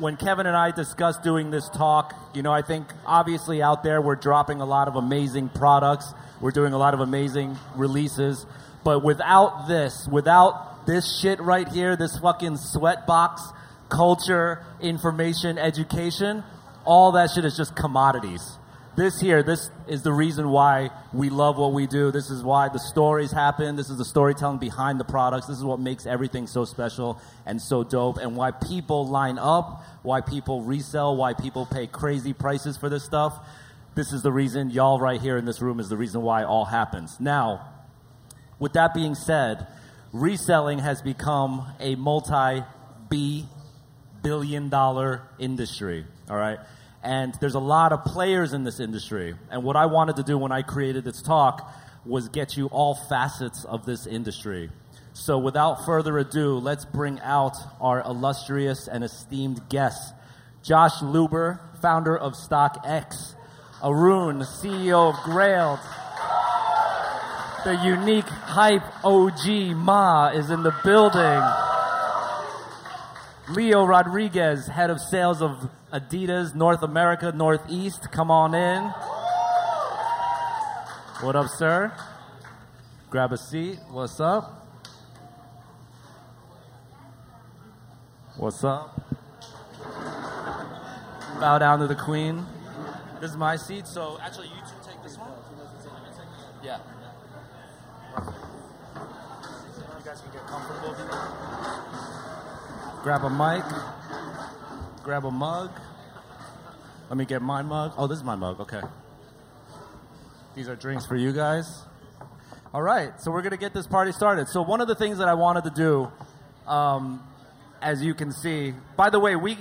when Kevin and I discussed doing this talk, you know, I think obviously out there we're dropping a lot of amazing products. We're doing a lot of amazing releases. But without this, without this shit right here, this fucking sweatbox culture, information, education, all that shit is just commodities. This here, this is the reason why we love what we do. This is why the stories happen. This is the storytelling behind the products. This is what makes everything so special and so dope, and why people line up, why people resell, why people pay crazy prices for this stuff. This is the reason, y'all right here in this room is the reason why it all happens. Now, with that being said, reselling has become a multi B billion dollar industry, all right? And there's a lot of players in this industry. And what I wanted to do when I created this talk was get you all facets of this industry. So without further ado, let's bring out our illustrious and esteemed guests. Josh Luber, founder of StockX. Arun, CEO of Grailed. The unique hype OG Ma is in the building. Leo Rodriguez, head of sales of Adidas North America, Northeast. Come on in. What up, sir? Grab a seat. What's up? What's up? Bow down to the queen. This is my seat, so actually, you two take this one. Yeah. You guys can get comfortable. Grab a mic. Grab a mug. Let me get my mug. Oh, this is my mug. Okay. These are drinks for you guys. All right, so we're gonna get this party started. So one of the things that I wanted to do, um, as you can see, by the way, we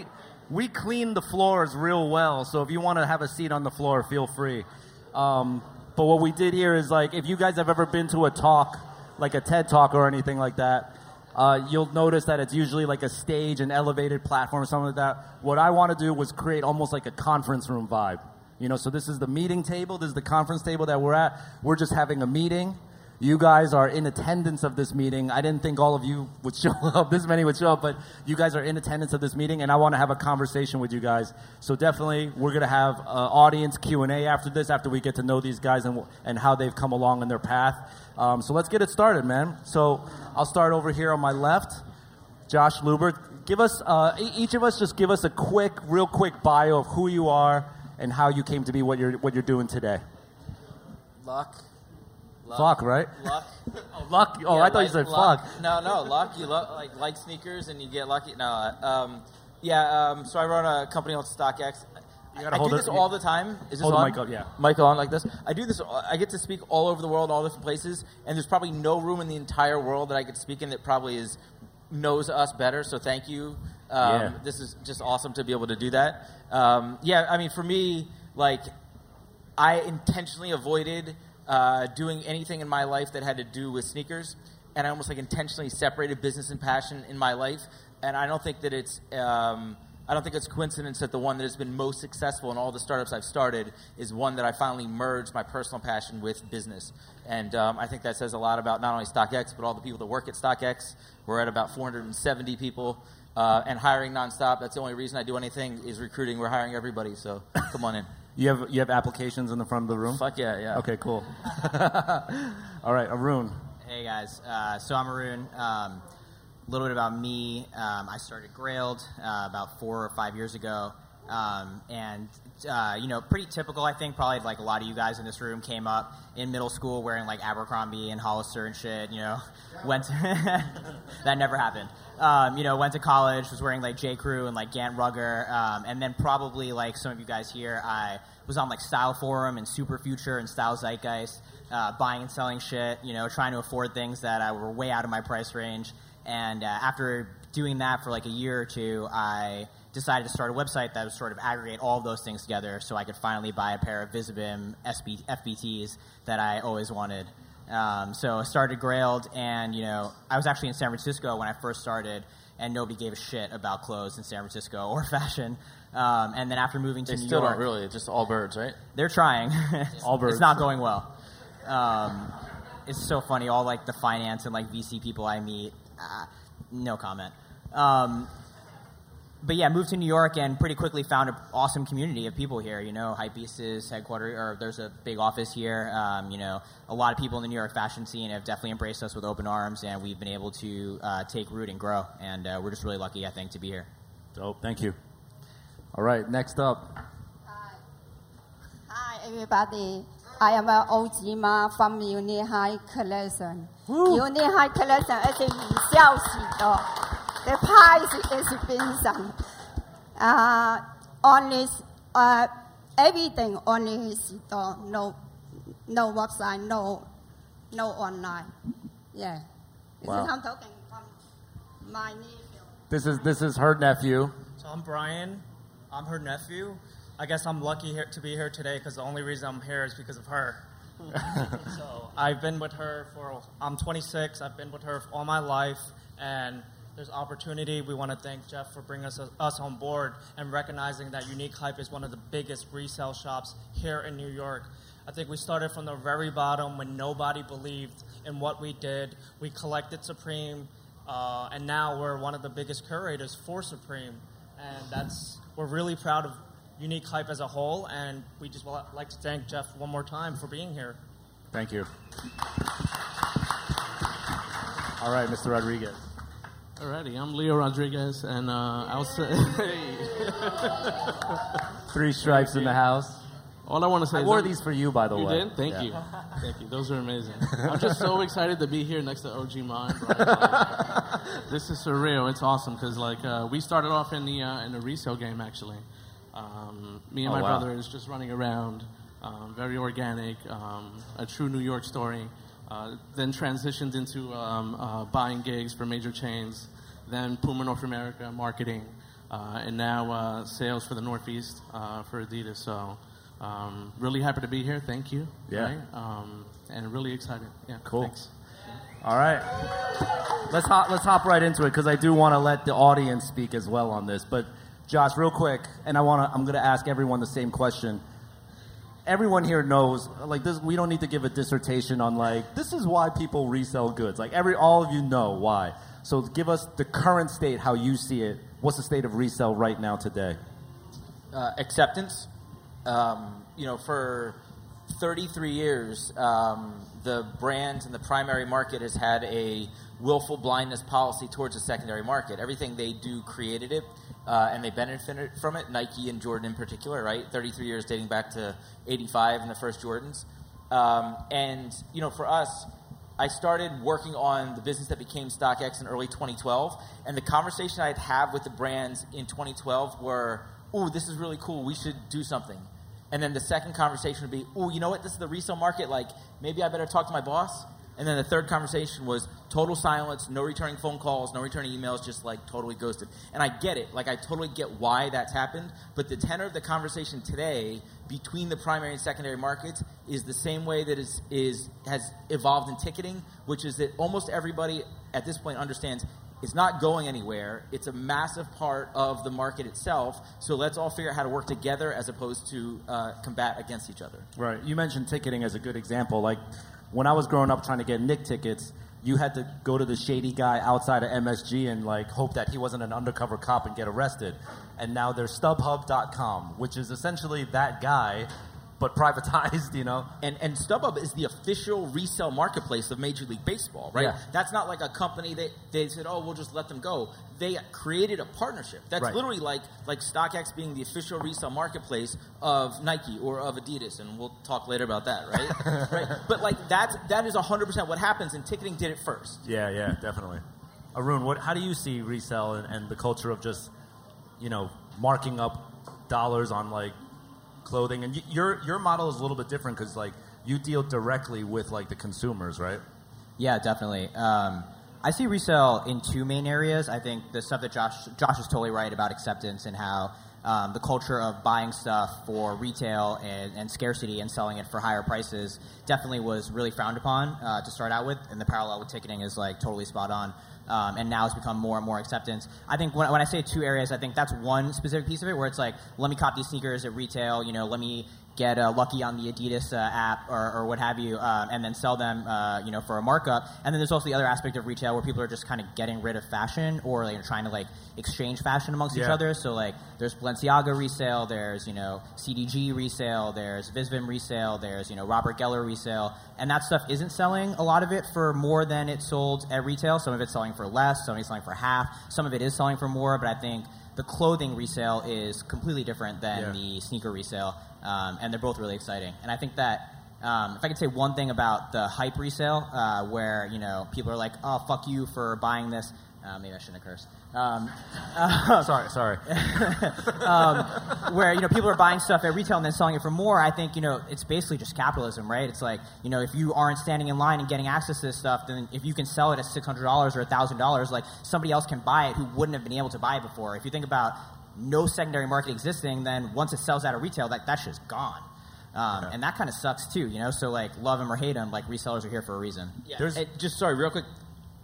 we clean the floors real well. So if you want to have a seat on the floor, feel free. Um, but what we did here is like, if you guys have ever been to a talk, like a TED talk or anything like that, uh, you'll notice that it's usually like a stage, an elevated platform, or something like that. What I want to do was create almost like a conference room vibe. You know, so this is the meeting table, this is the conference table that we're at. We're just having a meeting. You guys are in attendance of this meeting. I didn't think all of you would show up, this many would show up, but you guys are in attendance of this meeting, and I want to have a conversation with you guys. So definitely, we're going to have uh, audience Q and A after this, after we get to know these guys and and how they've come along in their path. Um, so let's get it started, man. So I'll start over here on my left. Josh Luber, give us uh, each of us just give us a quick, real quick bio of who you are and how you came to be what you're what you're doing today. Luck. Luck. Fuck, right? Luck. Oh, luck. Oh, Yeah, I thought you said luck. fuck. No, no, luck. You lo- like like sneakers and you get lucky. No, uh, um, yeah. Um, so I run a company called StockX. You gotta I hold do it- this all the time. Is this Hold on? mic up, yeah. Mic on like this. I do this. I get to speak all over the world, all different places, and there's probably no room in the entire world that I could speak in that probably is knows us better. So thank you. Um, Yeah. This is just awesome to be able to do that. Um, yeah, I mean, for me, like I intentionally avoided uh, doing anything in my life that had to do with sneakers, and I almost like intentionally separated business and passion in my life. And I don't think that it's um, I don't think it's coincidence that the one that has been most successful in all the startups I've started is one that I finally merged my personal passion with business. And um, I think that says a lot about not only StockX but all the people that work at StockX. We're at about 470 people. Uh, and hiring nonstop. That's the only reason I do anything is recruiting. We're hiring everybody, so come on in. You have you have applications in the front of the room. Fuck yeah, yeah. Okay, cool. All right, Arun. Hey guys, uh, so I'm Arun. Um, a little bit about me. Um, I started Grailed uh, about four or five years ago, um, and uh, you know, pretty typical. I think probably like a lot of you guys in this room came up in middle school wearing like Abercrombie and Hollister and shit. You know, went to that never happened. Um, you know, went to college, was wearing like J Crew and like Gant Rugger, um, and then probably like some of you guys here, I was on like Style Forum and Super Future and Style Zeitgeist, uh, buying and selling shit. You know, trying to afford things that uh, were way out of my price range. And uh, after doing that for like a year or two, I decided to start a website that would sort of aggregate all of those things together so I could finally buy a pair of Visvim SB, FBTs that I always wanted. Um, so I started Grailed, and you know, I was actually in San Francisco when I first started, and nobody gave a shit about clothes in San Francisco or fashion. Um, and then after moving to They New still York, don't really. It's just all birds, right? they're trying. Allbirds. It's not going well. Um, it's so funny. All like the finance and like VC people I meet, uh, no comment but yeah, moved to New York and pretty quickly found an awesome community of people here. You know, Hypebeast headquarters, or there's a big office here. Um, you know, a lot of people in the New York fashion scene have definitely embraced us with open arms, and we've been able to uh, take root and grow. And uh, we're just really lucky, I think, to be here. Dope. Thank you. All right, next up. Hi, Hi everybody. I am OG Ma from Unique Hype Collection. Unique Hype Collection 是以校系的。，the price is Vincent. Uh, only, uh, everything only 洗的，no, no website, no, no online. Yeah. This Wow. is I'm talking from my nephew. This is this is her nephew. So I'm Brian. I'm her nephew. I guess I'm lucky here to be here today because the only reason I'm here is because of her. so I've been with her for. I'm 26. I've been with her all my life, and there's opportunity. We want to thank Jeff for bringing us us on board and recognizing that Unique Hype is one of the biggest resale shops here in New York. I think we started from the very bottom when nobody believed in what we did. We collected Supreme, uh, and now we're one of the biggest curators for Supreme, and that's we're really proud of Unique Hype as a whole. And we just would like to thank Jeff one more time for being here. Thank you. All right, Mr. Rodriguez. Alrighty, I'm Leo Rodriguez, and uh, I'll say, Three stripes in the house. all I want to say I is wore I'm- these for you, by the You way. did? Thank Yeah. you, thank you. Those are amazing. I'm just so excited to be here next to OG Ma. Like, this is surreal. It's awesome because like uh, we started off in the uh, in the resale game actually. Um, me and Oh, my wow. brother is just running around, um, very organic, um, a true New York story. Uh, then transitioned into um, uh, buying gigs for major chains, then Puma North America marketing, uh, and now uh, sales for the Northeast uh, for Adidas. So um, really happy to be here. Thank you. Yeah. Right? Um, and really excited. Yeah. Cool. Thanks. All right. Let's hop, let's hop right into it because I do want to let the audience speak as well on this. But Josh, real quick, and I want to I'm going to ask everyone the same question. Everyone here knows, like this. We don't need to give a dissertation on like this is why people resell goods. Like every all of you know why. So give us the current state, how you see it. What's the state of resale right now today? uh, acceptance. Um, you know, for 33 years, um, the brand and the primary market has had a willful blindness policy towards the secondary market. Everything they do created it, uh, and they benefited from it. Nike and Jordan in particular, right? 33 years dating back to 85 and the first Jordans. Um, and, you know, for us, I started working on the business that became StockX in early 2012, and the conversation I'd have with the brands in 2012 were, "Ooh, this is really cool. We should do something." And then the second conversation would be, oh, you know what? This is the resale market. Like, maybe I better talk to my boss." And then the third conversation was total silence, no returning phone calls, no returning emails, just like totally ghosted. And I get it. Like, I totally get why that's happened. But the tenor of the conversation today between the primary and secondary markets is the same way that is, is has evolved in ticketing, which is that almost everybody at this point understands it's not going anywhere. It's a massive part of the market itself. So let's all figure out how to work together as opposed to uh, combat against each other. Right. You mentioned ticketing as a good example. Like when I was growing up trying to get Knicks tickets, you had to go to the shady guy outside of MSG and like hope that he wasn't an undercover cop and get arrested. And now there's StubHub.com, which is essentially that guy, but privatized. You know. And, and StubHub is the official resale marketplace of Major League Baseball, right? Yeah. That's not like a company that they said, oh, we'll just let them go. They created a partnership. That's Right. literally like like StockX being the official resale marketplace of Nike or of Adidas, and we'll talk later about that, right? right? But like that's that is 100% what happens, and ticketing did it first. Yeah. Yeah. Definitely. Arun, what? How do you see resale and, and the culture of just, you know, marking up dollars on like clothing? And y- your your model is a little bit different because like you deal directly with like the consumers, right? Yeah, definitely. Um, I see resale in two main areas. I think the stuff that Josh Josh is totally right about acceptance and how um, the culture of buying stuff for retail and, and scarcity and selling it for higher prices definitely was really frowned upon uh, to start out with. And the parallel with ticketing is like totally spot on. Um, and now it's become more and more acceptance. I think when, when I say two areas, I think that's one specific piece of it where it's like, let me cop these sneakers at retail. You know, let me get uh, lucky on the Adidas uh, app or, or what have you, uh, and then sell them, uh, you know, for a markup. And then there's also the other aspect of retail where people are just kind of getting rid of fashion or like, trying to like exchange fashion amongst each other. So like, there's Balenciaga resale, there's you know CDG resale, there's Visvim resale, there's you know Robert Geller resale, and that stuff isn't selling a lot of it for more than it sold at retail. Some of it's selling for less, some of it's selling for half, some of it is selling for more. But I think the clothing resale is completely different than Yeah. the sneaker resale, um, and they're both really exciting. And I think that. Um, if I could say one thing about the hype resale, uh, where you know people are like, "Oh, fuck you for buying this," uh, maybe I shouldn't have cursed. Um, sorry, sorry. where you know people are buying stuff at retail and then selling it for more. I think you know it's basically just capitalism, right? It's like you know if you aren't standing in line and getting access to this stuff, then if you can sell it at six hundred dollars or thousand dollars, like somebody else can buy it who wouldn't have been able to buy it before. If you think about no secondary market existing, then once it sells out of retail, that that shit's gone. Um, And that kind of sucks too, you know. So like, love them or hate them, like resellers are here for a reason. Yeah. There's- Hey, just sorry, real quick.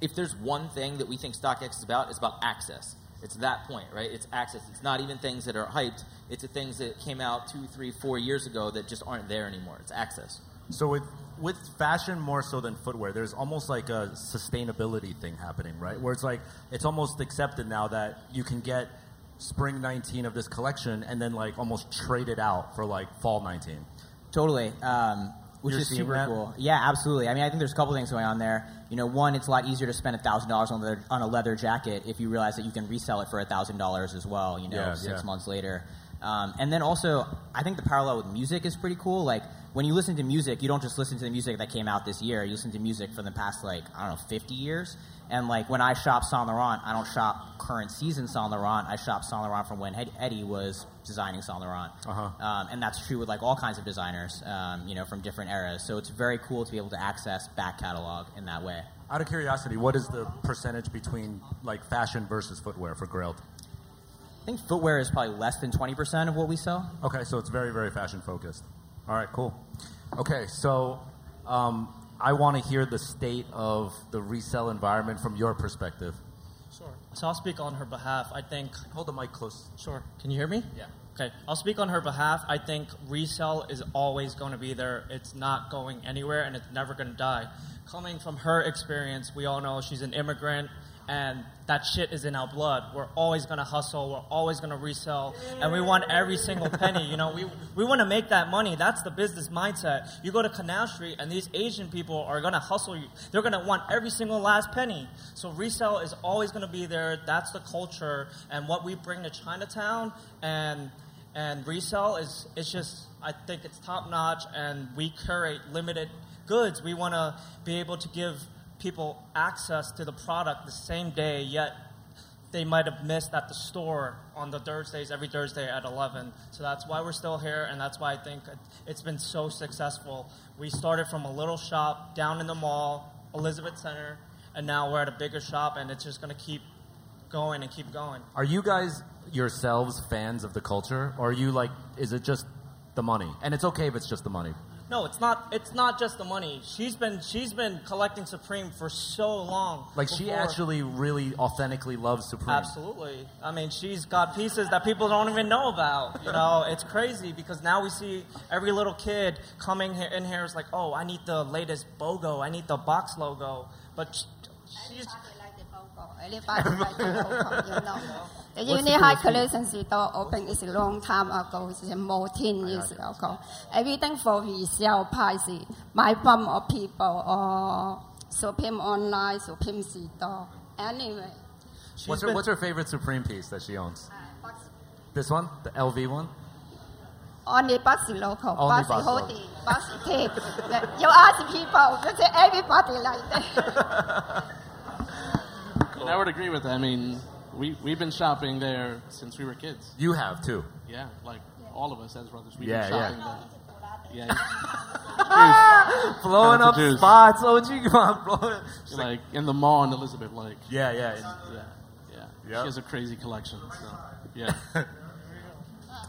If there's one thing that we think StockX is about, it's about access. It's that point, right? It's access. It's not even things that are hyped. It's the things that came out two, three, four years ago that just aren't there anymore. It's access. So with with fashion more so than footwear, there's almost like a sustainability thing happening, right? Where it's like it's almost accepted now that you can get spring 19 of this collection and then like almost trade it out for like fall 19. Totally. Um, which You're is super that? cool. Yeah, absolutely. I mean, I think there's a couple things going on there. You know, one, it's a lot easier to spend thousand dollars on on a leather jacket if you realize that you can resell it for thousand dollars as well. You know, Yeah, six yeah. months later. Um, and then also, I think the parallel with music is pretty cool. Like when you listen to music, you don't just listen to the music that came out this year. You listen to music from the past, like I don't know, 50 years. And like when I shop Saint Laurent, I don't shop current season Saint Laurent. I shop Saint Laurent from when Hedi was designing Saint Laurent. Uh-huh. Um, and that's true with like all kinds of designers, um, you know, from different eras. So it's very cool to be able to access back catalog in that way. Out of curiosity, what is the percentage between like fashion versus footwear for Grailed? I think footwear is probably less than 20% of what we sell. Okay, so it's very, very fashion focused. All right, cool. Okay, so um, I want to hear the state of the resale environment from your perspective. Sure. So I'll speak on her behalf. I think. Hold the mic close. Sure. Can you hear me? Yeah. Okay. I'll speak on her behalf. I think resale is always going to be there. It's not going anywhere, and it's never going to die. Coming from her experience, we all know she's an immigrant, and that shit is in our blood. We're always to hustle. We're always to resell, and we want every single penny. You know, we we want to make that money. That's the business mindset. You go to Canal Street, and these Asian people are to hustle you. They're to want every single last penny. So resale is always to be there. That's the culture, and what we bring to Chinatown, and and resale is it's just I think it's top notch, and we curate limited goods. We want to be able to give people access to the product the same day, yet they might have missed at the store on the Thursdays, every Thursday at 11. So that's why we're still here, and that's why I think it- it's been so successful. We started from a little shop down in the mall, Elizabeth Center, and now we're at a bigger shop, and it's just going to keep going and keep going. Are you guys yourselves fans of the culture, or are you like, is it just the money? And it's okay if it's just the money. No, it's not. It's not just the money. She's been she's been collecting Supreme for so long. Like she actually really authentically loves Supreme. Absolutely. I mean, she's got pieces that people don't even know about. You know, it's crazy because now we see every little kid coming here in here is like, oh, I need the latest BOGO. I need the box logo. But she's Everybody like the logo, you know. The What's the Unique Hype coolest thing? Collection store opened is a long time ago, it's more 10 years ago. Everything for resale price, my bum of people oh. or Supreme Online, Supreme store. Anyway, What's her, what's her favorite Supreme piece that she owns? Uh, this one, the LV one. only Bossy local, Only Bossy Bossy hoodie, Bossy tape. You ask people, because everybody like that. And I would agree with that. I mean, we, we've been shopping there since we were kids. You have too. Yeah, like all of us as brothers. We've Yeah, been yeah. shopping there. Yeah. Blowing up Juice. spots. OG, come on, blowing. Juice. like in the mall in Elizabeth, like Yeah, yeah. yeah, yeah. Yep. She has a crazy collection. So yeah.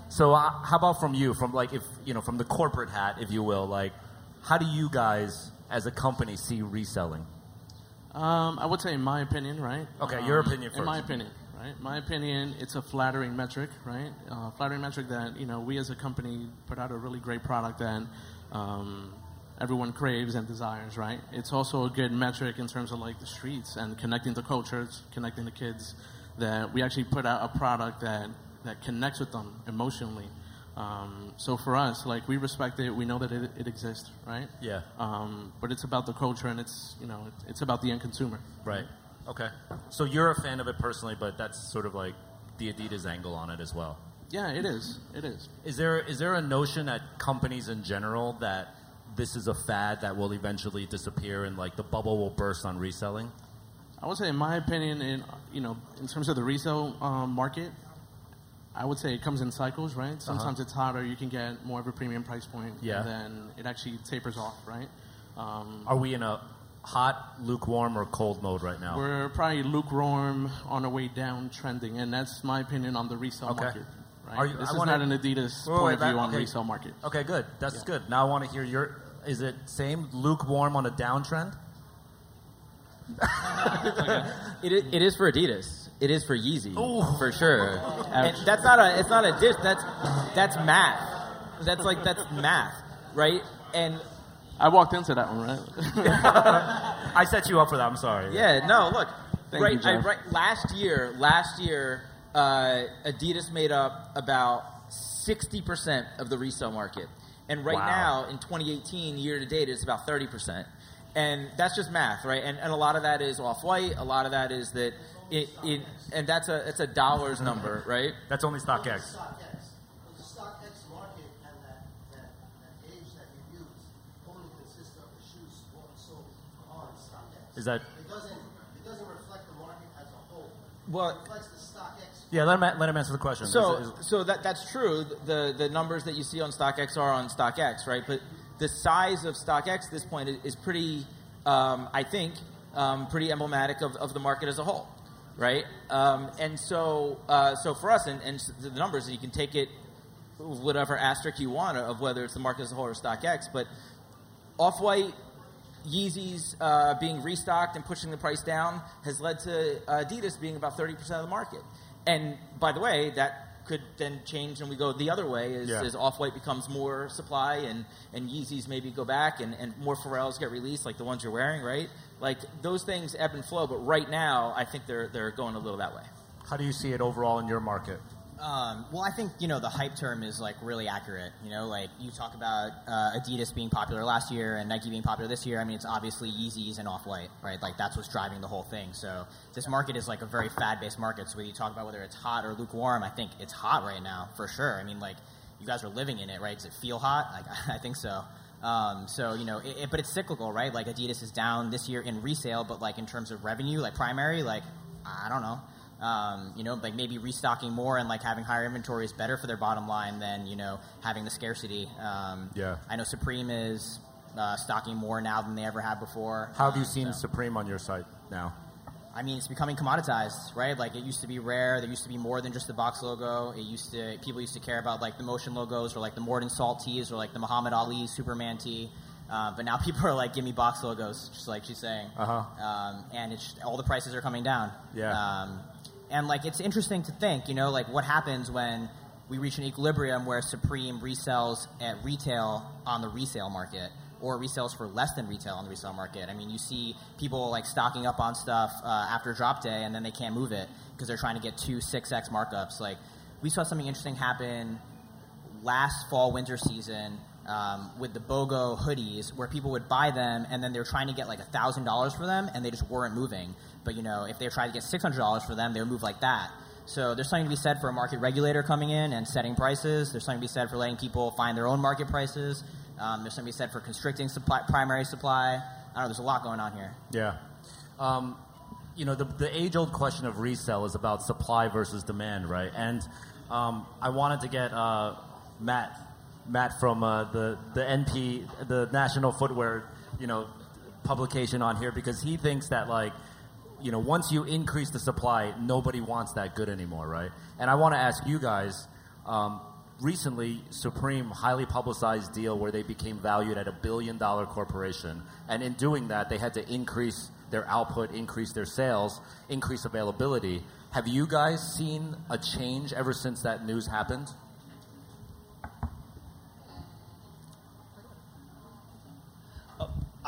So uh, how about from you, from like if you know, from the corporate hat, if you will, like, how do you guys as a company see reselling? Um, I would say, in my opinion, right? Okay, Um, your opinion In my opinion, right? My opinion, it's a flattering metric, right? Uh, flattering metric that you know we as a company put out a really great product that um, everyone craves and desires, right? It's also a good metric in terms of like the streets and connecting to cultures, connecting to kids. That we actually put out a product that that connects with them emotionally. Um, so for us, like we respect it, we know that it, it exists, right? Yeah. Um, but it's about the culture and it's you know it's about the end consumer. Right. Okay. So you're a fan of it personally, but that's sort of like the Adidas angle on it as well. Yeah, it is. It is. Is there is there a notion that companies in general that this is a fad that will eventually disappear and like the bubble will burst on reselling? I would say, in my opinion, in you know, in terms of the resale um, market, I would say it comes in cycles, right? Sometimes it's hotter, you can get more of a premium price point, Yeah. and then it actually tapers off, right? Um, Are we in a hot, lukewarm, or cold mode right now? we're probably lukewarm on our way down, trending, and that's my opinion on the resale Okay. market. Right? Are you- this I is wanna- not an Adidas Wait, point wait, of view that- on okay. resale market. Okay, good. That's Yeah. good. Now I want to hear your. Is it same lukewarm on a downtrend? It is, it is for Adidas. It is for Yeezy, for sure. And that's not a. It's not a dish. That's that's math. That's like that's math, right? And I walked into that one, right? I set you up for that. I'm sorry. yeah, no, look, Thank right, you, Jeff. I, right. Last year, last year, uh, Adidas made up about sixty percent of the resale market, and right Wow. now in 2018, year to date, it's about thirty percent. And that's just math, right? And, and a lot of that is off white. A lot of that is that it, it and that's a it's a dollars number, right? That's only StockX. StockX. But the market and that, that, that age that you use only consists of the shoes sold on StockX. Is that? It doesn't, it doesn't reflect the market as a whole. Well, It reflects the StockX. Yeah. Let him let him answer the question. So, Is it- is- so that that's true. The the numbers that you see on StockX are on StockX, right? But the size of StockX at this point is, is pretty, um, I think, um, pretty emblematic of, of the market as a whole, right? Um, and so, uh, so for us, and, and the numbers, you can take it whatever asterisk you want of whether it's the market as a whole or StockX, but Off White, Yeezys uh, being restocked and pushing the price down has led to Adidas being about 30% of the market. And by the way, that could then change and we go the other way as, Yeah. as Off White becomes more supply and, and Yeezys maybe go back and, and more Pharrells get released, like the ones you're wearing, right? Like those things ebb and flow, but right now I think they're, they're going a little that way. how do you see it overall in your market? Um, well, I think you know the hype term is like really accurate. You know, like you talk about uh, Adidas being popular last year and Nike being popular this year. I mean, it's obviously Yeezys and Off White, right? Like that's what's driving the whole thing. So this market is like a very fad-based market. So when you talk about whether it's hot or lukewarm, I think it's hot right now for sure. I mean, like you guys are living in it, right? Does it feel hot? Like I think so. Um, so you know, it, it, but it's cyclical, right? Like Adidas is down this year in resale, but like in terms of revenue, like primary, like I don't know. Um, you know, like maybe restocking more and like having higher inventory is better for their bottom line than you know having the scarcity. Um, Yeah. I know Supreme is uh, stocking more now than they ever have before. How have you seen so- Supreme on your site now? I mean, it's becoming commoditized, right? Like it used to be rare. There used to be more than just the box logo. It used to people used to care about like the motion logos or like the Morton Salt tees or like the Muhammad Ali Superman tee. Uh, but now people are like, give me box logos, just like she's saying. Uh-huh. Um, and it's all the prices are coming down. Yeah. Um, and like it's interesting to think, you know, like what happens when we reach an equilibrium where Supreme resells at retail on the resale market or resells for less than retail on the resale market. I mean, you see people like stocking up on stuff uh, after drop day and then they can't move it because they're trying to get two 6x markups. Like we saw something interesting happen last fall winter season um, with the BOGO hoodies where people would buy them and then they were trying to get like $1,000 for them and they just weren't moving. But you know, if they tried to get $600 for them, they would move like that. So there's something to be said for a market regulator coming in and setting prices. There's something to be said for letting people find their own market prices. Um, there's something to be said for constricting supply, primary supply. I don't know. There's a lot going on here. Yeah. Um, you know, the, the age old question of resale is about supply versus demand, right? And um, I wanted to get uh, Matt, Matt from uh, the, the NP, the National Footwear, you know, publication on here because he thinks that, like, you know, once you increase the supply, nobody wants that good anymore, right? And I want to ask you guys. Um, recently, Supreme highly publicized deal where they became valued at a billion dollar corporation, and in doing that, they had to increase their output, increase their sales, increase availability. Have you guys seen a change ever since that news happened?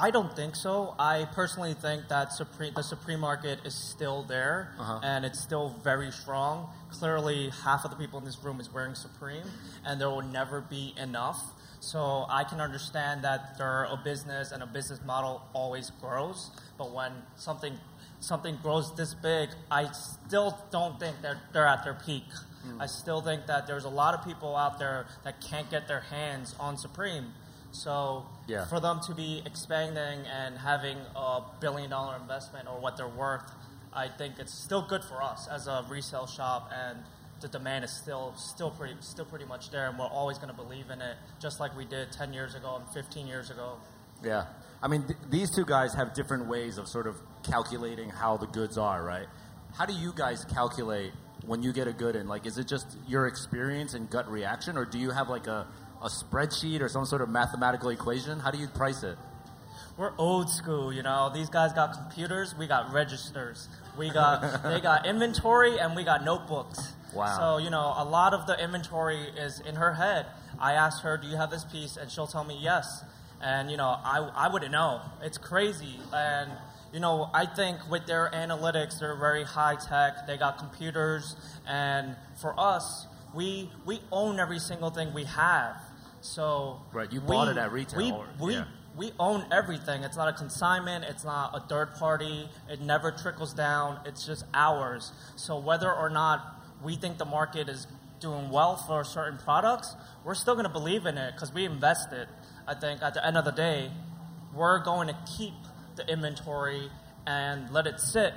I don't think so. I personally think that Supreme, the Supreme market is still there Uh-huh. and it's still very strong. Clearly, half of the people in this room is wearing Supreme, and there will never be enough. So I can understand that they're a business and a business model always grows, but when something something grows this big, I still don't think that they're at their peak. I still think that there's a lot of people out there that can't get their hands on Supreme. So Yeah. for them to be expanding and having a billion dollar investment or what they're worth, I think it's still good for us as a resale shop and the demand is still still pretty still pretty much there and we're always going to believe in it just like we did 10 years ago and 15 years ago. Yeah. I mean, th- these two guys have different ways of sort of calculating how the goods are, right? How do you guys calculate when you get a good in? Like, is it just your experience and gut reaction, or do you have like a, a spreadsheet or some sort of mathematical equation? How do you price it? We're old school, you know. These guys got computers, we got registers. We got they got inventory and we got notebooks. Wow. So, you know, a lot of the inventory is in her head. I asked her, "Do you have this piece?" and she'll tell me yes. And, you know, I I wouldn't know. It's crazy. And you know, I think with their analytics, they're very high tech. They got computers, and for us, we we own every single thing we have. So Right, you bought we- it at retail, We, or- we yeah. we own everything. It's not a consignment. It's not a third party. It never trickles down. It's just ours. So whether or not we think the market is doing well for certain products, we're still going to believe in it because we invested. I think at the end of the day, we're going to keep the inventory and let it sit,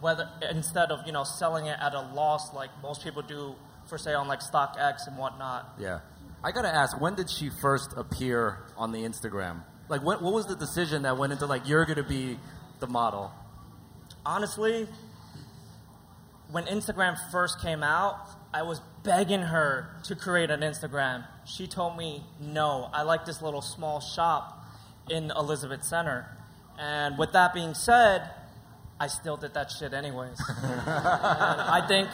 whether instead of you know selling it at a loss like most people do for say on like StockX and whatnot. Yeah. I gotta ask, when did she first appear on the Instagram? Like, what, what was the decision that went into like you're gonna be the model? honestly, when Instagram first came out, I was begging her to create an Instagram. She told me, no, I like this little small shop in Elizabeth Center. And with that being said, I still did that shit anyways. I think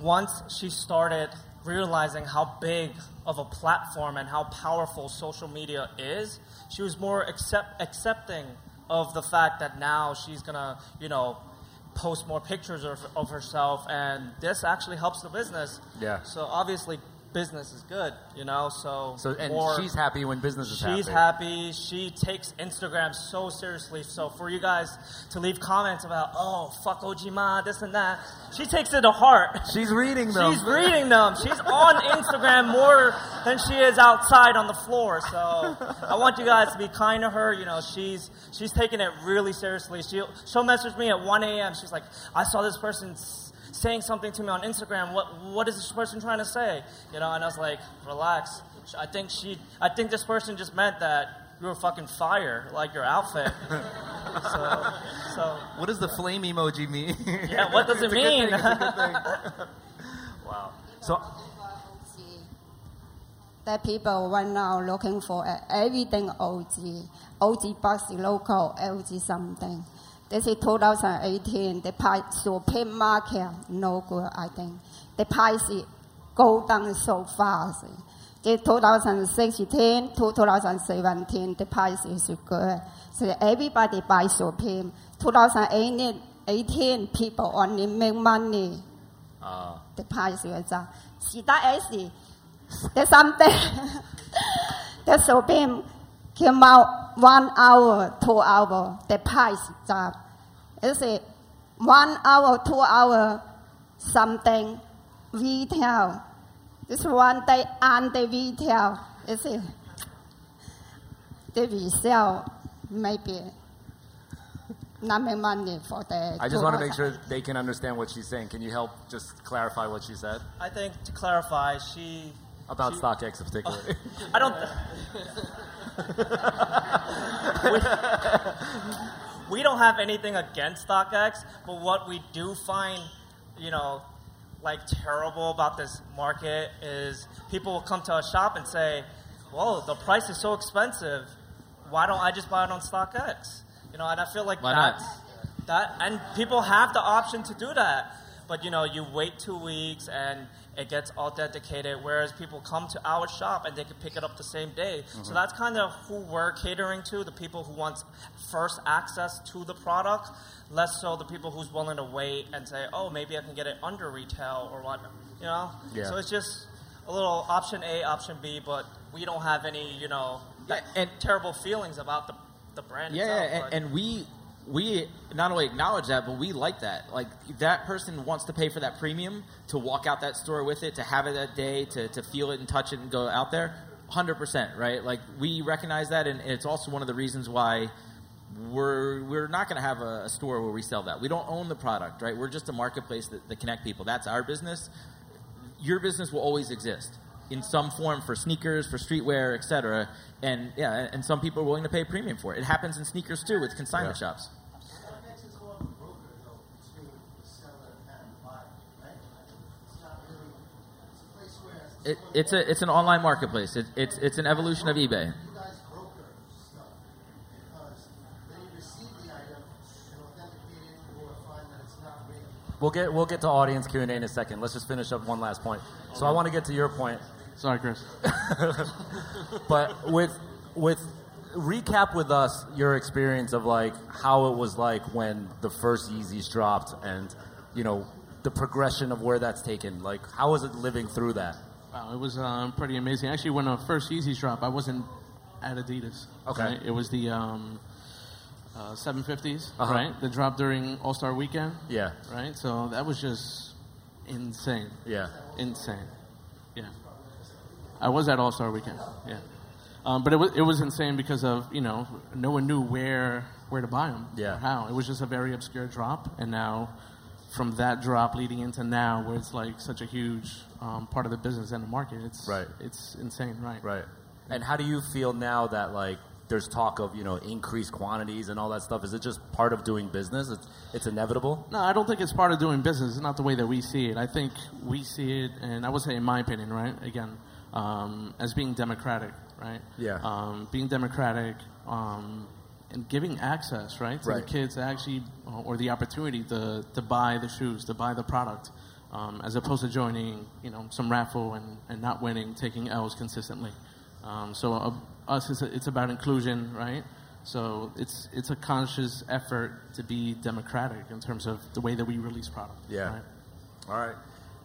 once she started realizing how big of a platform and how powerful social media is, she was more accept, accepting of the fact that now she's gonna, you know, post more pictures of, of herself, and this actually helps the business. Yeah. So obviously, business is good, you know. So So, and she's happy when business is She's happy. happy. She takes Instagram so seriously. So for you guys to leave comments about, oh, fuck OG Ma, this and that, she takes it to heart. She's reading them. She's reading them. She's on Instagram more than she is outside on the floor. So I want you guys to be kind to her. You know, she's she's taking it really seriously. She'll she'll message me at 1 a.m. She's like, I saw this person saying something to me on Instagram. What what is this person trying to say? You know, and I was like, relax. I think she I think this person just meant that you were fucking fire, like your outfit. so so What does the flame emoji mean? yeah, what does it It's a good mean? thing, it's a good thing. wow. So, that people right now looking for everything OG, OG box local, OG something. This is 2018. The price Supreme market no good. I think the price is go down so fast. The 2016 to 2017, the price is good. So everybody buy Supreme. 2018, 18 people only make money. uh, the price is down. Star S, there's something. the Supreme came out one hour, two hour, the price down. It's it one hour, two hour, something retail. This one day and the retail. It's a, the resale maybe not make money for the. I just want to make sure they can understand what she's saying. Can you help just clarify what she said I think to clarify, she about she- StockX particularly? I don't. we, we don't have anything against StockX, but what we do find, you know, like terrible about this market is people will come to a shop and say, "Whoa, the price is so expensive. Why don't I just buy it on StockX?" You know, and I feel like Why not? that and people have the option to do that. But you know, you wait two weeks and it gets all dedicated. Whereas people come to our shop and they can pick it up the same day. So mm-hmm. that's kind of who we're catering to: the people who want first access to the product, less so the people who's willing to wait and say, "Oh, maybe I can get it under retail or what." You know. Yeah. So it's just a little option A, option B, but we don't have any, you know, Yeah, and- terrible feelings about the the brand. Yeah, itself, yeah, and, and we we not only acknowledge that, but we like that. Like that person wants to pay for that premium to walk out that store with it, to have it that day, to, to feel it and touch it and go out there. Hundred percent, right? Like we recognize that, and it's also one of the reasons why we're we're not going to have a, a store where we sell that. We don't own the product, right? We're just a marketplace that, that connect people. That's our business. Your business will always exist in some form for sneakers, for streetwear, etc. And yeah, and some people are willing to pay a premium for it. It happens in sneakers too with consignment Yeah. shops. StockX is more of a broker, though, between the seller and the buyer, right? It's not really, it's a It, it's a it's an online marketplace. It, it's it's an evolution of eBay. you guys broker stuff because when you receive the item and authenticate it or find that it's not real. We'll get we'll get to audience Q and A in a second. Let's just finish up one last point. So I want to get to your point, Sorry, Chris. but with with recap with us your experience of like how it was like when the first Yeezys dropped and you know the progression of where that's taken. Like how was it living through that? Wow, it was um, pretty amazing. Actually, when the first Yeezys dropped, I wasn't at Adidas. Okay. right? It was the um, uh, 750s, Uh-huh. right? That dropped during All Star Weekend, Yeah, right? So that was just insane. yeah, Insane. I was at All Star Weekend. Yeah. Um, but it was it was insane because of you know no one knew where where to buy them. Yeah. Or how it was just a very obscure drop, and now from that drop leading into now, where it's like such a huge um, part of the business and the market, it's Right. It's insane, right? right. And how do you feel now that like there's talk of you know increased quantities and all that stuff? Is it just part of doing business? It's it's inevitable. No, I don't think it's part of doing business. It's not the way that we see it. I think we see it, and I would say, in my opinion, right, again, um, as being democratic, right? Yeah. Um, being democratic um, and giving access, right, to Right. the kids actually, uh, or the opportunity to, to buy the shoes, to buy the product, um, as opposed to joining, you know, some raffle and, and not winning, taking L's consistently. Um, so uh, us, it's, it's about inclusion, right? So it's it's a conscious effort to be democratic in terms of the way that we release product. Yeah. right? All right.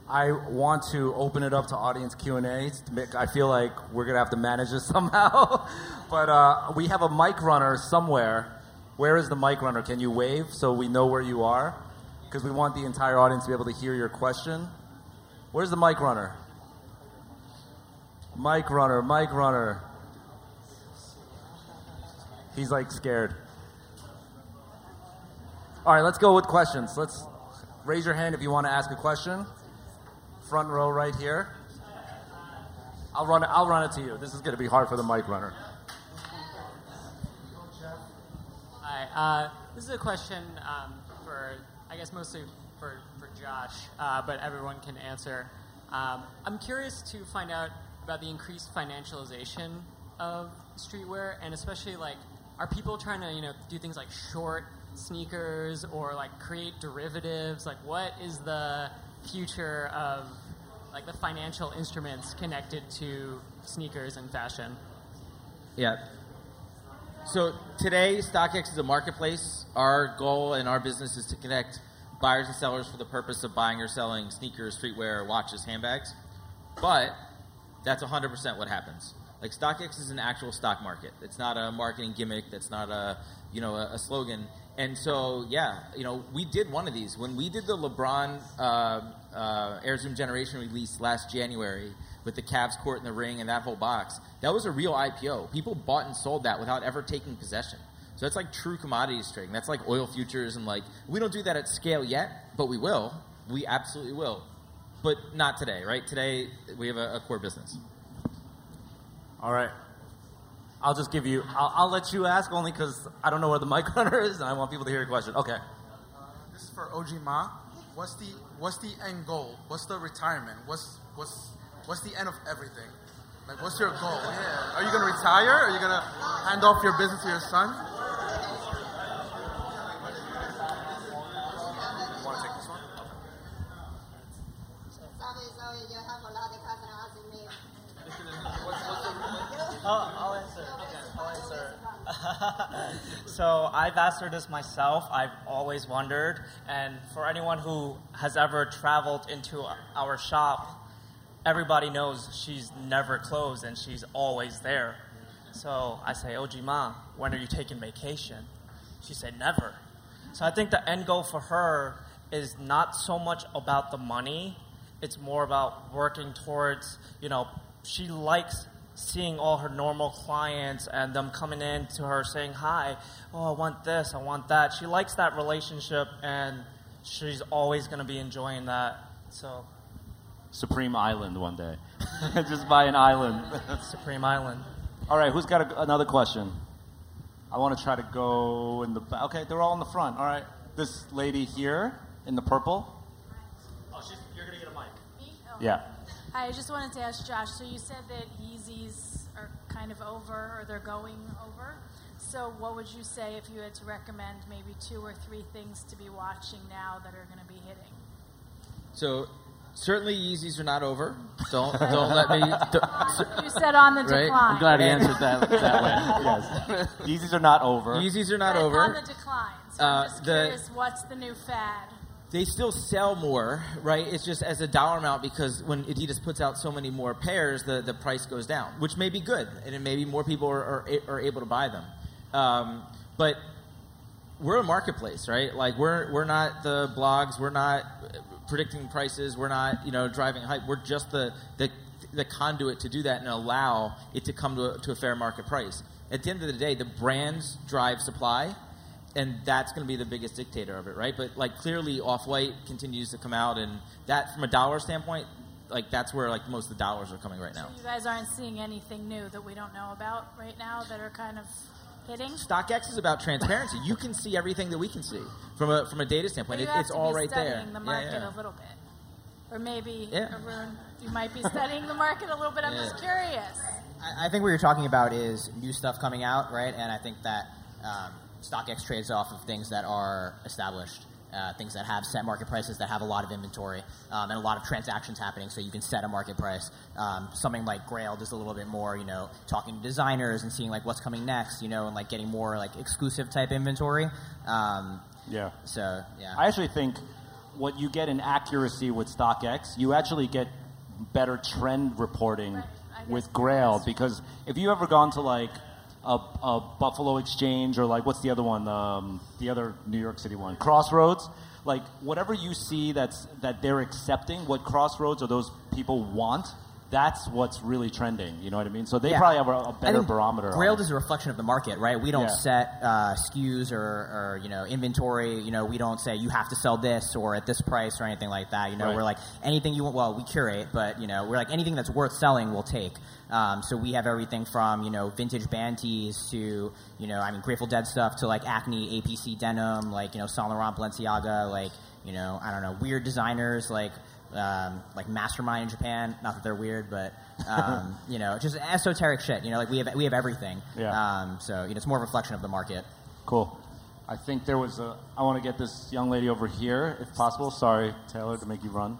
I want to open it up to audience Q and A. I feel like we're gonna have to manage this somehow, but uh, we have a mic runner somewhere. Where is the mic runner? Can you wave so we know where you are? Because we want the entire audience to be able to hear your question. Where's the mic runner? Mic runner, mic runner. He's like scared. All right, let's go with questions. Let's raise your hand if you want to ask a question. Front row right here. I'll run it. I'll run it to you. This is going to be hard for the mic runner. Hi. Uh, this is a question um, for, I guess, mostly for, for Josh, uh, but everyone can answer. Um, I'm curious to find out about the increased financialization of streetwear, and especially like, are people trying to, you know, do things like short sneakers or like create derivatives? Like, what is the future of like the financial instruments connected to sneakers and fashion? Yeah. So today, StockX is a marketplace. Our goal and our business is to connect buyers and sellers for the purpose of buying or selling sneakers, streetwear, watches, handbags. But that's 100% what happens. Like StockX is an actual stock market. It's not a marketing gimmick. That's not a you know a, a slogan. And so yeah, you know we did one of these when we did the LeBron uh, uh, Air Zoom Generation release last January with the Cavs court and the ring and that whole box. That was a real IPO. People bought and sold that without ever taking possession. So that's like true commodities trading. That's like oil futures and like we don't do that at scale yet, but we will. We absolutely will. But not today, right? Today we have a, a core business. All right. I'll just give you. I'll, I'll let you ask only because I don't know where the mic runner is, and I want people to hear your question. Okay. This is for OG Ma. What's the What's the end goal? What's the retirement? What's What's What's the end of everything? Like, what's your goal? Yeah. Are you gonna retire? Are you gonna hand off your business to your son? Sorry. so I've asked her this myself. I've always wondered, and for anyone who has ever traveled into our shop, everybody knows she's never closed and she's always there. So I say, oh, OG Ma, when are you taking vacation? She said, never. So I think the end goal for her is not so much about the money. It's more about working towards, you know, she likes seeing all her normal clients and them coming in to her saying, hi, oh, I want this, I want that. She likes that relationship and she's always going to be enjoying that. So, Supreme Island one day. Just buy an island. Supreme Island. All right, who's got a, another question? I want to try to go in the back. Okay, they're all in the front. All right, this lady here in the purple. Oh, she's, you're going to get a mic. Oh. Yeah. Hi, I just wanted to ask Josh. So you said that Yeezys are kind of over, or they're going over. So what would you say if you had to recommend maybe two or three things to be watching now that are going to be hitting? So certainly Yeezys are not over. Don't don't let me. Don't, You said on the Right? decline. I'm glad he answered that that way. Yes. Yeezys are not over. Yeezys are not But over. On the decline. So Uh, I'm just the- curious, what's the new fad? They still sell more, right? It's just as a dollar amount because when Adidas puts out so many more pairs, the, the price goes down, which may be good, and it may be more people are, are, are able to buy them. Um, but we're a marketplace, right? Like we're we're not the blogs, we're not predicting prices, we're not you know driving hype. We're just the the, the conduit to do that and allow it to come to a, to a fair market price. At the end of the day, the brands drive supply, and that's going to be the biggest dictator of it, right? But like clearly, Off White continues to come out, and that from a dollar standpoint, like that's where like most of the dollars are coming right now. You guys aren't seeing anything new that we don't know about right now that are kind of hitting? StockX is about transparency. You can see everything that we can see from a from a data But standpoint. you It, have it's to all be right there. studying the market yeah. a little bit. Or maybe, Yeah. Arun, you might be studying the market a little bit. I'm Yeah. just curious. I, I think what you're talking about is new stuff coming out, right? And I think that um, StockX trades off of things that are established, uh, things that have set market prices, that have a lot of inventory, um, and a lot of transactions happening, so you can set a market price. Um, something like Grail is a little bit more, you know, talking to designers and seeing like what's coming next, you know, and like getting more like exclusive type inventory. Um, Yeah. so yeah. I actually think what you get in accuracy with StockX, you actually get better trend reporting with Grail because if you ever gone to like a, a Buffalo Exchange or like what's the other one, um, the other New York City one, Crossroads, like whatever you see that's that they're accepting, what Crossroads or those people want. That's what's really trending. You know what I mean? So they Yeah. probably have a better barometer. Grailed is a reflection of the market, right? We don't Yeah. set uh, SKUs or, or you know inventory. You know, we don't say you have to sell this or at this price or anything like that. You know, Right. we're like anything you want. Well, we curate, but you know, we're like anything that's worth selling, we'll take. Um, so we have everything from you know vintage band tees to you know I mean Grateful Dead stuff to like Acne, APC denim, like you know Saint Laurent, Balenciaga, like you know I don't know weird designers like um, like Mastermind in Japan. Not that they're weird, but um, you know, just esoteric shit. You know, like we have we have everything. Yeah. Um, so you know, it's more of a reflection of the market. Cool. I think there was a. I want to get this young lady over here, if possible. Sorry, Taylor, to make you run.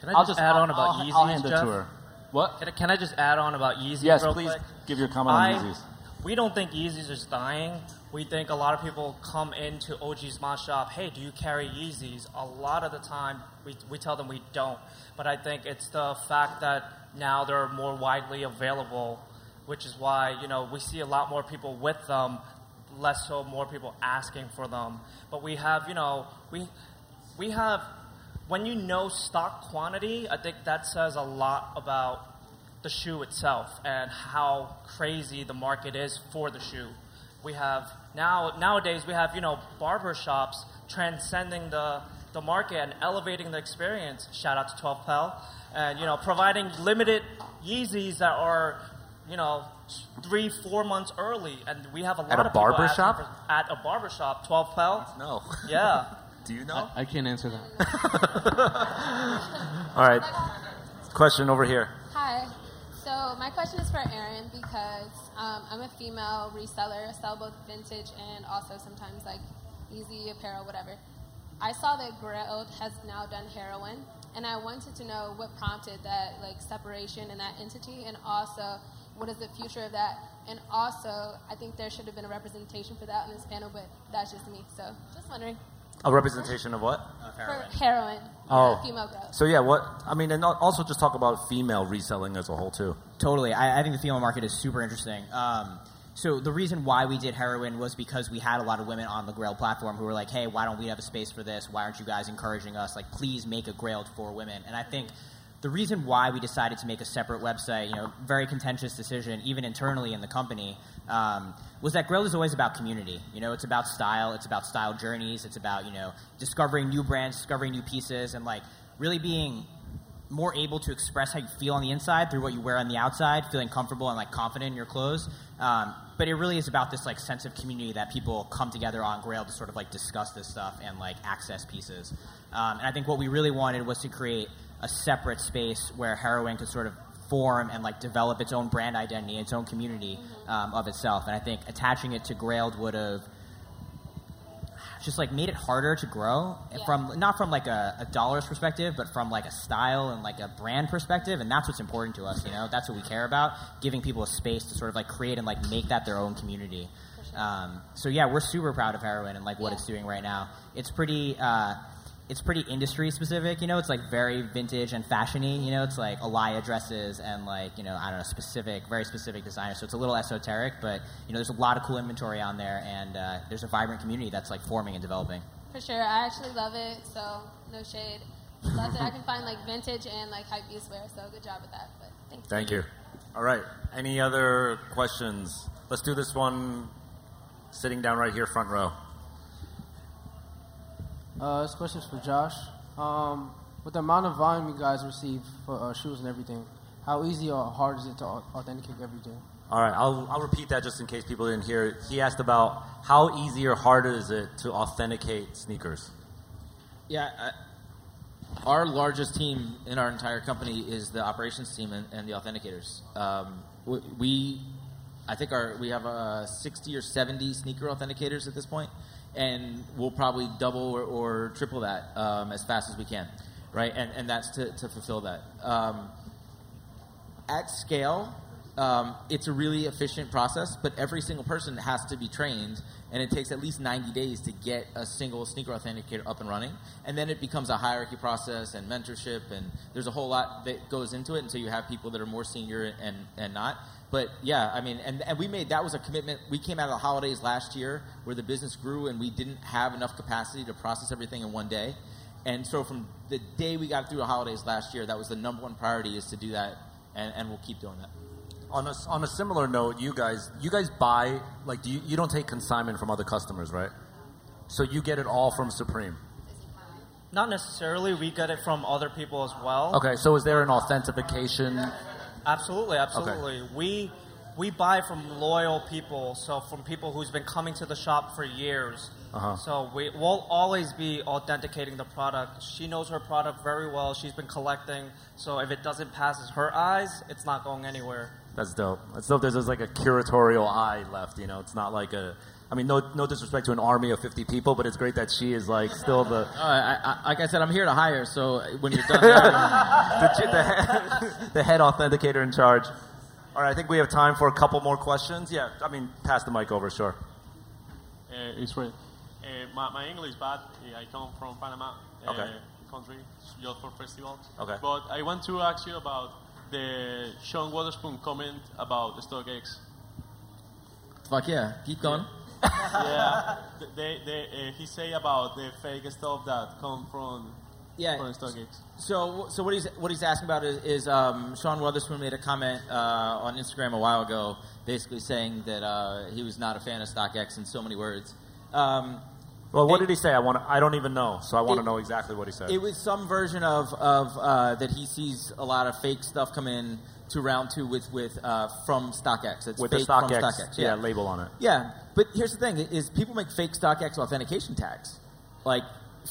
Can I I'll just, just- add I'll- on about I'll- Yeezys, I'll hand it Jeff? to her. What? Can I, can I just add on about Yeezys Yes, real please quick? give your comment on I- Yeezys. We don't think Yeezys is dying. We think a lot of people come into OG's Mod Shop, hey, do you carry Yeezys? A lot of the time, we, we tell them we don't. But I think it's the fact that now they're more widely available, which is why, you know, we see a lot more people with them, less so more people asking for them. But we have, you know, we, we have, when you know stock quantity, I think that says a lot about the shoe itself and how crazy the market is for the shoe. We have now nowadays we have you know barber shops transcending the the market and elevating the experience. Shout out to 12 Pel and you know providing limited Yeezys that are you know three four months early and we have a lot of. At a of barber shop? for- at a barber shop 12 Pel. No. Yeah. Do you know? I can't answer that. All right. Question over here. Hi. So my question is for Erin because um, I'm a female reseller. I sell both vintage and also sometimes like easy apparel, whatever. I saw that Grailed has now done Heroine, and I wanted to know what prompted that like separation in that entity, and also what is the future of that? And also, I think there should have been a representation for that on this panel, but that's just me. So just wondering. A representation of what? For Heroine. Oh. Female growth. So yeah, what I mean, and also just talk about female reselling as a whole too. Totally. I, I think the female market is super interesting. Um, so the reason why we did Heroine was because we had a lot of women on the Grail platform who were like, "Hey, why don't we have a space for this? Why aren't you guys encouraging us? Like, please make a Grail for women." And I think the reason why we decided to make a separate website, you know, very contentious decision, even internally in the company, um, was that Grail is always about community. You know, it's about style, it's about style journeys, it's about you know discovering new brands, discovering new pieces, and like really being more able to express how you feel on the inside through what you wear on the outside, feeling comfortable and like confident in your clothes. Um, but it really is about this like sense of community that people come together on Grail to sort of like discuss this stuff and like access pieces. Um, and I think what we really wanted was to create a separate space where Heroine could sort of form and like develop its own brand identity, its own community um, of itself. And I think attaching it to Grailed would have just like made it harder to grow from not from like a, a dollars perspective but from like a style and like a brand perspective and that's what's important to us you know? That's what we care about giving people a space to sort of like create and like make that their own community. Um, so yeah we're super proud of Heroine and like what it's doing right now. It's pretty uh, it's pretty industry specific you know it's like very vintage and fashiony you know it's like Alaïa dresses and like you know I don't know specific very specific designers so it's a little esoteric but you know there's a lot of cool inventory on there and uh, there's a vibrant community that's like forming and developing For sure. I actually love it, so no shade. Love that I can find like vintage and like hype beast wear, so good job with that. But thank you. Thank you. All right. Any other questions? Let's do this one. Sitting down right here, front row. Uh, this question's for Josh. Um, with the amount of volume you guys receive for uh, shoes and everything, how easy or hard is it to authenticate everything? All right, I'll, I'll repeat that just in case people didn't hear it. He asked about how easy or hard is it to authenticate sneakers? Yeah, I, our largest team in our entire company is the operations team and, and the authenticators. Um, we, we, I think our we have uh, 60 or 70 sneaker authenticators at this point, and we'll probably double or, or triple that um, as fast as we can, right? And, and that's to, to fulfill that. Um, at scale, um, it's a really efficient process, but every single person has to be trained, and it takes at least 90 days to get a single sneaker authenticator up and running. And then it becomes a hierarchy process and mentorship, and there's a whole lot that goes into it until you have people that are more senior and, and not. But yeah, I mean, and, and we made that was a commitment. We came out of the holidays last year where the business grew and we didn't have enough capacity to process everything in one day. And so from the day we got through the holidays last year, that was the number one priority is to do that, and, and we'll keep doing that. On a, on a similar note, you guys, you guys buy like do you, you don't take consignment from other customers, right? So you get it all from Supreme. Not necessarily. We get it from other people as well. Okay, so is there an authentication? Absolutely, absolutely. We we buy from loyal people, so from people who's been coming to the shop for years. Uh-huh. So we will always be authenticating the product. She knows her product very well. She's been collecting. So if it doesn't pass her eyes, it's not going anywhere. That's dope. That's dope. There's, there's like a curatorial eye left. You know, it's not like a. I mean, no, no disrespect to an army of 50 people, but it's great that she is like still the. Uh, I, I, like I said, I'm here to hire. So when you're done, the, the, head, the head authenticator in charge. All right, I think we have time for a couple more questions. Yeah, I mean, pass the mic over, sure. Uh, Israel. Uh, my, my English is bad. Uh, I come from Panama uh, Okay. country, just for festivals. Okay. But I want to ask you about the Sean Wotherspoon comment about the StockX. Fuck yeah, keep going. yeah, they, they, uh, he say about the fake stuff that come from Yeah. from StockX. So, so what he's what he's asking about is, is um, Sean Wotherspoon made a comment uh, on Instagram a while ago, basically saying that uh, he was not a fan of StockX in so many words. Um, Well, what did he say? I want. I don't even know, so I want to know exactly what he said. It was some version of of uh, that he sees a lot of fake stuff come in to round two with with uh, from StockX. It's with the fake from StockX, StockX. yeah, label on it. Yeah, but here's the thing: is people make fake StockX authentication tags. Like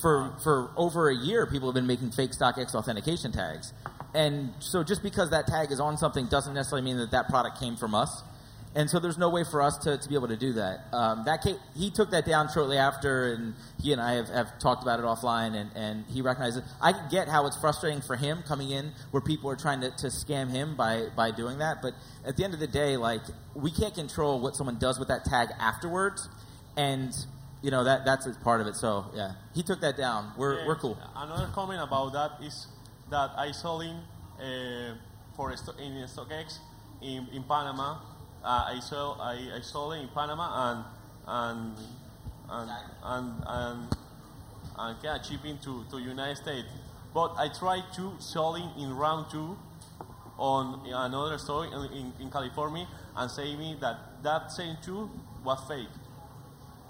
for for over a year, people have been making fake StockX authentication tags, and so just because that tag is on something doesn't necessarily mean that that product came from us. And so there's no way for us to, to be able to do that. Um, that he took that down shortly after, and he and I have, have talked about it offline, and, and he recognized it. I get how it's frustrating for him coming in where people are trying to, to scam him by, by doing that, but at the end of the day, like, we can't control what someone does with that tag afterwards, and, you know, that, that's part of it. So, yeah, he took that down. We're, Yeah, we're cool. Another comment about that is that I saw in uh, for in StockX in, in Panama. Uh, I saw I, I saw it in Panama and and and and and, and shipping to to United States. But I tried to selling in round two on another store in, in, in California and say me that that same two was fake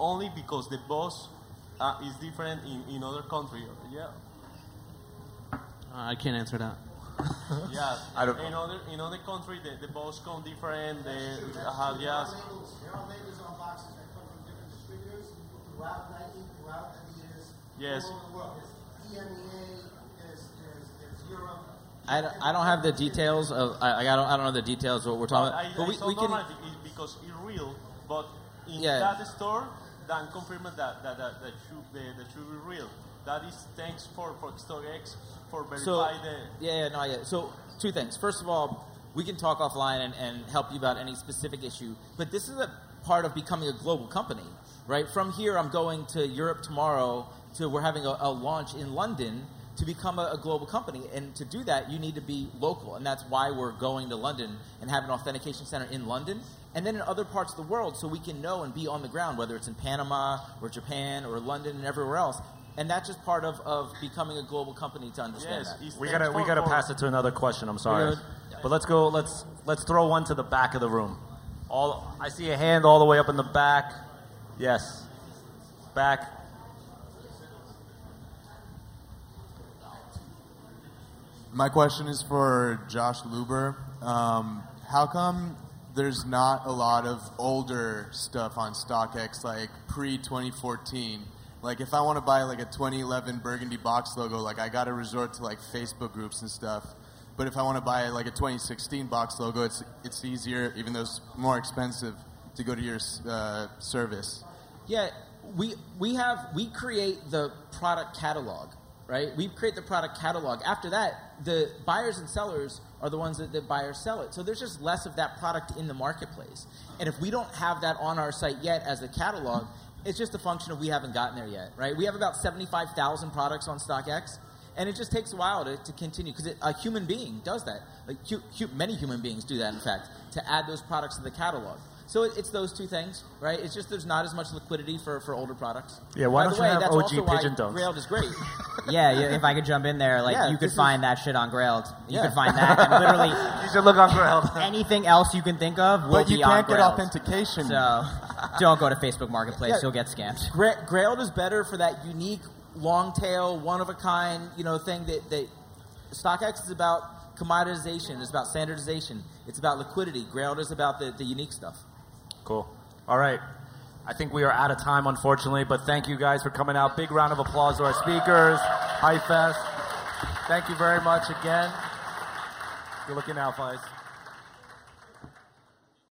only because the boss uh, is different in, in other country. Yeah, Uh, I can't answer that. Yeah. I don't- in other in other country, the, the boss come different. They have yes. There are labels on boxes that come from different distributors throughout Nike, throughout the. Yes. All over the world. There's EMEA, there's, there's, there's Europe. I don't, I don't have the details of I, I don't I don't know the details of what we're talking I, about. But I we, saw we can because it's real, but in Yeah. that store, then confirm that that that, that should the, that should be real. That is thanks for for StockX for So verify the. yeah, yeah, no, yeah. So two things. First of all, we can talk offline and, and help you about any specific issue. But this is a part of becoming a global company, right? From here, I'm going to Europe tomorrow. To we're having a, a launch in London to become a, a global company, and to do that, you need to be local, and that's why we're going to London and have an authentication center in London, and then in other parts of the world, so we can know and be on the ground, whether it's in Panama or Japan or London and everywhere else. And that's just part of, of becoming a global company to understand Yes, that. We gotta we gotta pass it to another question. I'm sorry, We're but let's go. Let's let's throw one to the back of the room. All I see a hand all the way up in the back. Yes, back. My question is for Josh Luber. Um, how come there's not a lot of older stuff on StockX, like pre 2014? Like, if I want to buy like a 2011 Burgundy box logo, like I got to resort to like Facebook groups and stuff. But if I want to buy like a 2016 box logo, it's it's easier, even though it's more expensive, to go to your uh, service. Yeah, we we have we create the product catalog, right? We create the product catalog. After that, the buyers and sellers are the ones that the buyers sell it. So there's just less of that product in the marketplace. And if we don't have that on our site yet as a catalog, it's just a function of we haven't gotten there yet, right? We have about 75,000 products on StockX. And it just takes a while to, to continue because a human being does that. Like hu- hu- many human beings do that, in fact, to add those products to the catalog. So it, it's those two things, right? It's just there's not as much liquidity for, for older products. Yeah, why By don't the you way, have that's OG also why pigeon dunks? Grailed is great. yeah, yeah, if I could jump in there, like Yeah, you could this find that shit on Grailed. You Yeah. could find that, and literally, You should look on Grailed. anything else you can think of will But you be on can't get Grailed. authentication. So don't go to Facebook Marketplace; Yeah. you'll get scammed. Gra- Grailed is better for that unique, long tail, one of a kind, you know, thing that, that StockX is about commoditization, it's about standardization, it's about liquidity. Grailed is about the, the unique stuff. Cool. All right. I think we are out of time, unfortunately, but thank you guys for coming out. Big round of applause to our speakers. Hi Fest. Thank you very much again. Good looking out, guys.